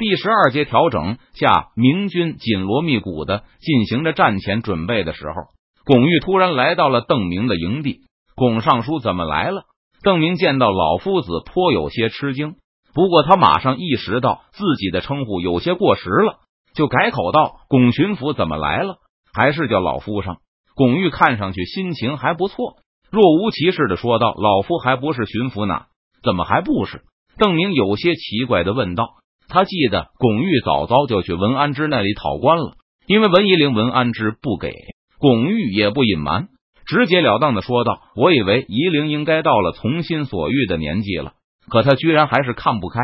第十二节调整下，明军紧锣密鼓的进行着战前准备的时候，巩玉突然来到了邓明的营地。巩尚书怎么来了？邓明见到老夫子，颇有些吃惊。不过他马上意识到自己的称呼有些过时了，就改口道：“巩巡抚怎么来了？还是叫老夫上。”巩玉看上去心情还不错，若无其事的说道：“老夫还不是巡抚呢，怎么还不是？”邓明有些奇怪的问道。他记得巩玉早早就去文安之那里讨官了，因为文夷陵文安之不给，巩玉也不隐瞒，直截了当的说道：“我以为夷陵应该到了从心所欲的年纪了，可他居然还是看不开。”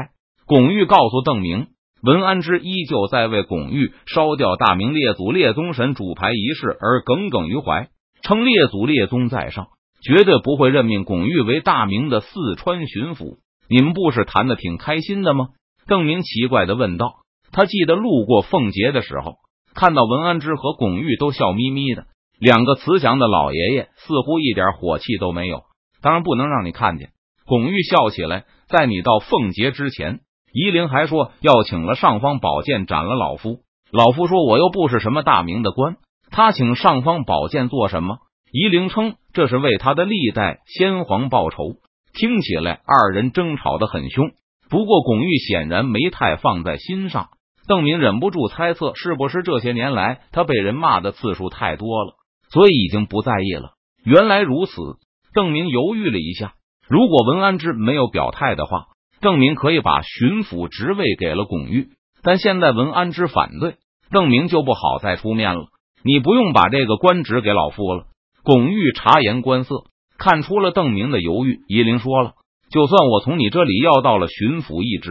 巩玉告诉邓明，文安之依旧在为巩玉烧掉大明列祖列宗神主牌一事而耿耿于怀，称列祖列宗在上，绝对不会任命巩玉为大明的四川巡抚。你们不是谈的挺开心的吗？邓明奇怪的问道：“他记得路过凤节的时候，看到文安之和巩玉都笑眯眯的，两个慈祥的老爷爷似乎一点火气都没有。当然不能让你看见。”巩玉笑起来：“在你到凤节之前，夷陵还说要请了尚方宝剑斩了老夫。老夫说我又不是什么大明的官，他请尚方宝剑做什么？”夷陵称这是为他的历代先皇报仇。听起来二人争吵的很凶。不过，巩玉显然没太放在心上。邓明忍不住猜测，是不是这些年来他被人骂的次数太多了，所以已经不在意了。原来如此，邓明犹豫了一下。如果文安之没有表态的话，邓明可以把巡抚职位给了巩玉。但现在文安之反对，邓明就不好再出面了。你不用把这个官职给老夫了。巩玉察言观色，看出了邓明的犹豫。夷陵说了。就算我从你这里要到了巡抚一职，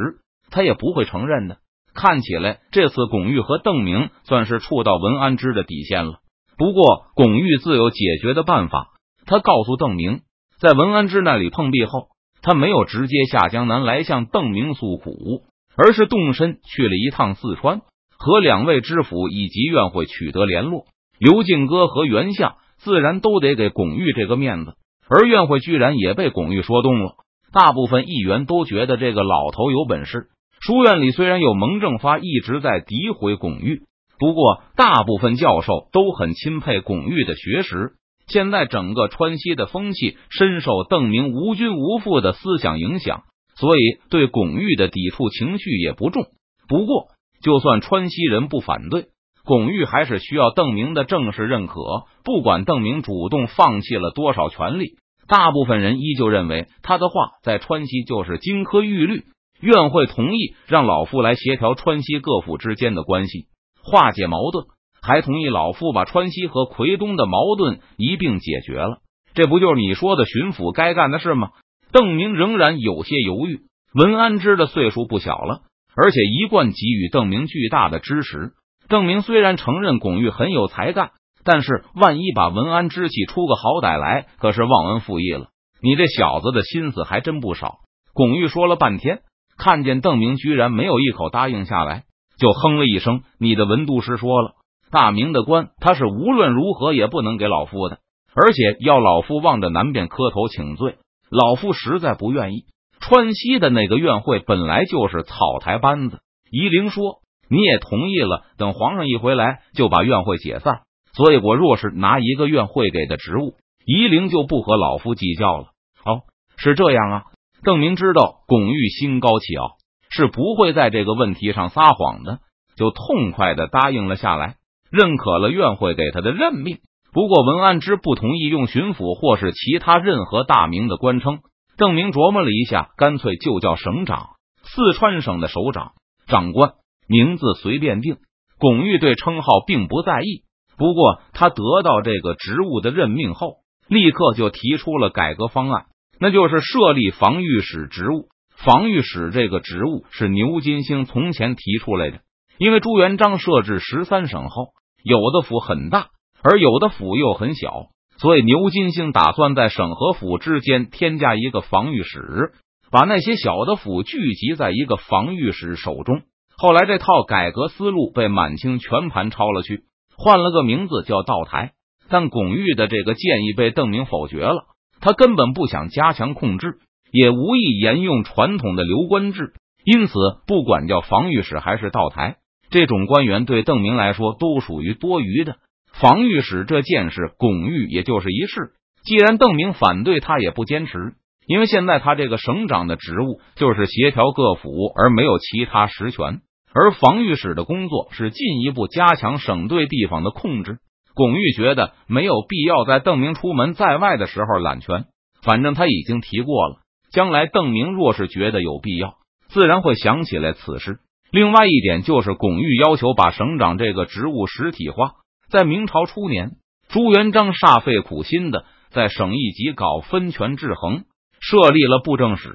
他也不会承认的。看起来这次巩玉和邓明算是触到文安之的底线了。不过巩玉自有解决的办法。他告诉邓明，在文安之那里碰壁后，他没有直接下江南来向邓明诉苦，而是动身去了一趟四川，和两位知府以及院会取得联络。刘敬哥和袁相自然都得给巩玉这个面子，而院会居然也被巩玉说动了。大部分议员都觉得这个老头有本事。书院里虽然有蒙正发一直在诋毁巩玉，不过大部分教授都很钦佩巩玉的学识。现在整个川西的风气深受邓明无君无父的思想影响，所以对巩玉的抵触情绪也不重。不过，就算川西人不反对，巩玉还是需要邓明的正式认可。不管邓明主动放弃了多少权利。大部分人依旧认为他的话在川西就是金科玉律。院会同意让老夫来协调川西各府之间的关系，化解矛盾，还同意老夫把川西和奎东的矛盾一并解决了。这不就是你说的巡抚该干的事吗？邓明仍然有些犹豫。文安之的岁数不小了，而且一贯给予邓明巨大的支持。邓明虽然承认巩玉很有才干。但是，万一把文安之气出个好歹来，可是忘恩负义了。你这小子的心思还真不少。巩玉说了半天，看见邓明居然没有一口答应下来，就哼了一声：“你的文都师说了，大明的官他是无论如何也不能给老夫的，而且要老夫望着南边磕头请罪。老夫实在不愿意。川西的那个院会本来就是草台班子。”夷陵说：“你也同意了，等皇上一回来，就把院会解散。”所以，我若是拿一个院会给的职务，夷陵就不和老夫计较了。哦，是这样啊。邓明知道巩玉心高气傲，是不会在这个问题上撒谎的，就痛快的答应了下来，认可了院会给他的任命。不过，文安之不同意用巡抚或是其他任何大名的官称。邓明琢磨了一下，干脆就叫省长，四川省的首长、长官，名字随便定。巩玉对称号并不在意。不过，他得到这个职务的任命后，立刻就提出了改革方案，那就是设立防御使职务。防御使这个职务是牛金星从前提出来的，因为朱元璋设置十三省后，有的府很大，而有的府又很小，所以牛金星打算在省和府之间添加一个防御使，把那些小的府聚集在一个防御使手中。后来，这套改革思路被满清全盘抄了去。换了个名字叫道台，但巩玉的这个建议被邓明否决了。他根本不想加强控制，也无意沿用传统的流官制，因此，不管叫防御使还是道台，这种官员对邓明来说都属于多余的。防御使这件事，巩玉也就是一试。既然邓明反对，他也不坚持，因为现在他这个省长的职务就是协调各府，而没有其他实权。而防御使的工作是进一步加强省对地方的控制。巩玉觉得没有必要在邓明出门在外的时候揽权，反正他已经提过了。将来邓明若是觉得有必要，自然会想起来此事。另外一点就是，巩玉要求把省长这个职务实体化。在明朝初年，朱元璋煞费苦心的在省一级搞分权制衡，设立了布政使、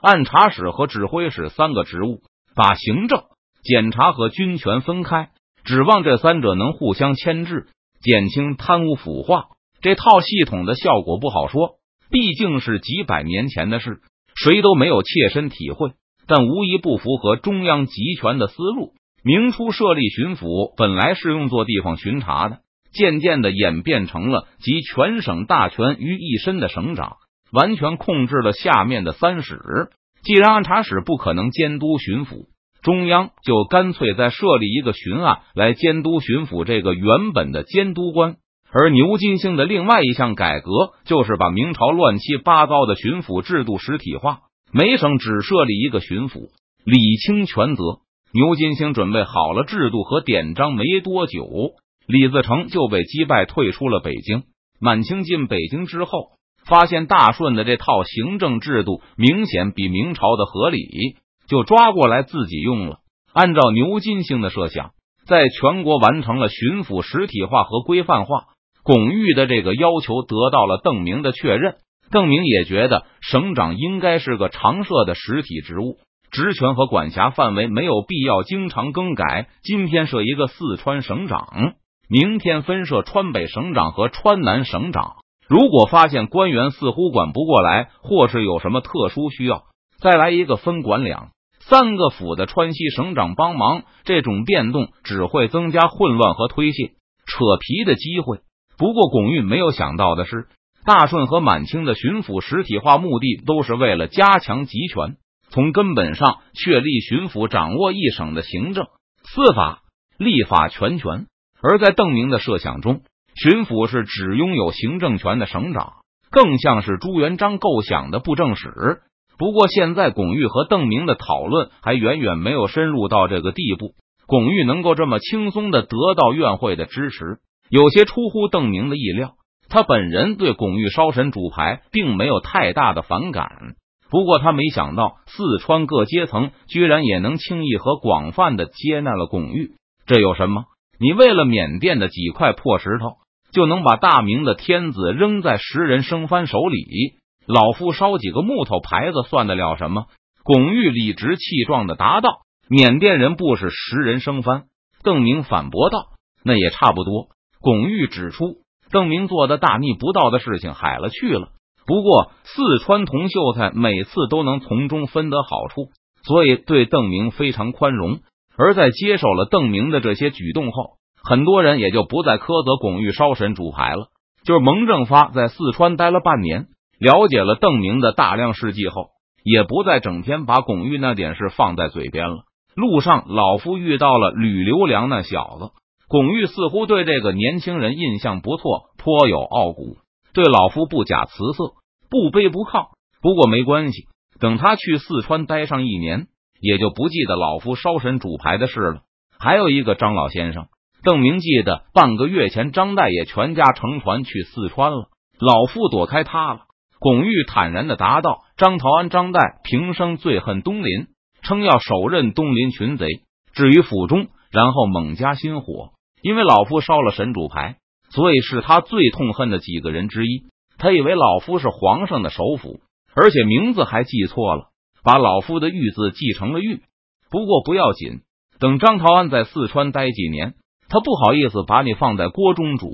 按察使和指挥使三个职务，把行政、检查和军权分开，指望这三者能互相牵制，减轻贪污腐化。这套系统的效果不好说。毕竟是几百年前的事，谁都没有切身体会，但无一不符合中央集权的思路。明初设立巡抚，本来是用作地方巡查的，渐渐的演变成了集全省大权于一身的省长，完全控制了下面的三使。既然按察使不可能监督巡抚，中央就干脆再设立一个巡按来监督巡抚这个原本的监督官。而牛金星的另外一项改革，就是把明朝乱七八糟的巡抚制度实体化，每省只设立一个巡抚，理清权责。牛金星准备好了制度和典章，没多久，李自成就被击败，退出了北京。满清进北京之后，发现大顺的这套行政制度明显比明朝的合理，就抓过来自己用了。按照牛金星的设想，在全国完成了巡抚实体化和规范化。巩玉的这个要求得到了邓明的确认，邓明也觉得省长应该是个常设的实体职务，职权和管辖范围没有必要经常更改。今天设一个四川省长，明天分设川北省长和川南省长。如果发现官员似乎管不过来，或是有什么特殊需要，再来一个分管两三个府的川西省长帮忙。这种变动只会增加混乱和推卸扯皮的机会。不过，巩玉没有想到的是，大顺和满清的巡抚实体化目的都是为了加强集权，从根本上确立巡抚掌握一省的行政、司法、立法全权。而在邓明的设想中，巡抚是只拥有行政权的省长，更像是朱元璋构想的布政使。不过，现在巩玉和邓明的讨论还远远没有深入到这个地步。巩玉能够这么轻松的得到院会的支持。有些出乎邓明的意料，他本人对巩玉烧神主牌并没有太大的反感。不过他没想到四川各阶层居然也能轻易和广泛的接纳了巩玉。这有什么？你为了缅甸的几块破石头，就能把大明的天子扔在食人生番手里？老夫烧几个木头牌子算得了什么？巩玉理直气壮的答道：“缅甸人不是食人生番。”邓明反驳道：“那也差不多。”巩玉指出，邓明做的大逆不道的事情海了去了。不过，四川同秀才每次都能从中分得好处，所以对邓明非常宽容。而在接受了邓明的这些举动后，很多人也就不再苛责巩玉烧神主牌了。就是蒙正发在四川待了半年，了解了邓明的大量事迹后，也不再整天把巩玉那点事放在嘴边了。路上，老夫遇到了吕留良那小子。巩玉似乎对这个年轻人印象不错，颇有傲骨，对老夫不假辞色，不卑不亢。不过没关系，等他去四川待上一年，也就不记得老夫烧神主牌的事了。还有一个张老先生，邓明记得半个月前张大爷全家乘船去四川了，老夫躲开他了。巩玉坦然的答道：“张桃安、张岱平生最恨东林，称要手刃东林群贼，至于府中，然后猛加心火。”因为老夫烧了神主牌，所以是他最痛恨的几个人之一。他以为老夫是皇上的首辅，而且名字还记错了，把老夫的玉字记成了玉。不过不要紧，等张桃安在四川待几年，他不好意思把你放在锅中煮，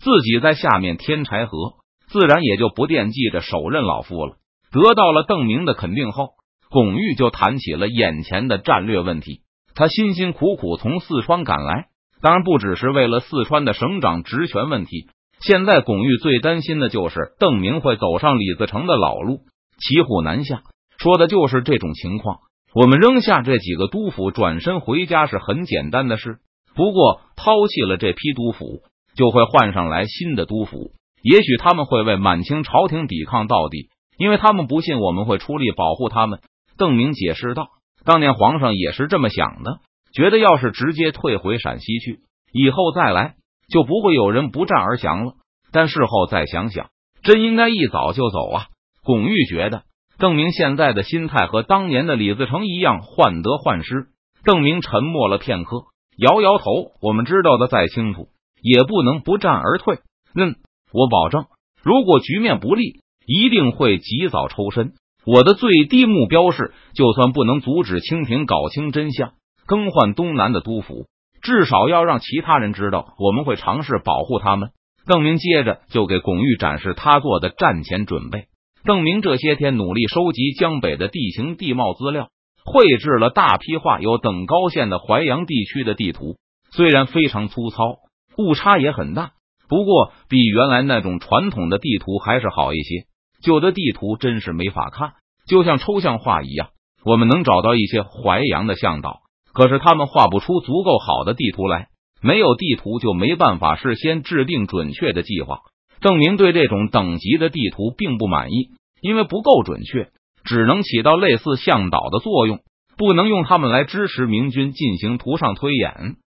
自己在下面添柴禾，自然也就不惦记着手刃老夫了。得到了邓明的肯定后，巩玉就谈起了眼前的战略问题。他辛辛苦苦从四川赶来。当然不只是为了四川的省长职权问题，现在巩玉最担心的就是邓明会走上李自成的老路，骑虎难下。说的就是这种情况。我们扔下这几个督府，转身回家是很简单的事。不过抛弃了这批督府，就会换上来新的督府。也许他们会为满清朝廷抵抗到底，因为他们不信我们会出力保护他们。邓明解释道：“当年皇上也是这么想的，觉得要是直接退回陕西去，以后再来就不会有人不战而降了。但事后再想想，真应该一早就走啊。”巩玉觉得邓明现在的心态和当年的李自成一样患得患失。邓明沉默了片刻，摇摇头：“我们知道的再清楚，也不能不战而退。嗯。”我保证，如果局面不利，一定会及早抽身。我的最低目标是，就算不能阻止清廷搞清真相，更换东南的督府，至少要让其他人知道我们会尝试保护他们。邓明接着就给巩玉展示他做的战前准备。邓明这些天努力收集江北的地形地貌资料，绘制了大批画有等高线的淮阳地区的地图，虽然非常粗糙，误差也很大。不过，比原来那种传统的地图还是好一些。旧的地图真是没法看，就像抽象画一样。我们能找到一些淮阳的向导，可是他们画不出足够好的地图来。没有地图，就没办法事先制定准确的计划。证明对这种等级的地图并不满意，因为不够准确，只能起到类似向导的作用，不能用他们来支持明军进行图上推演。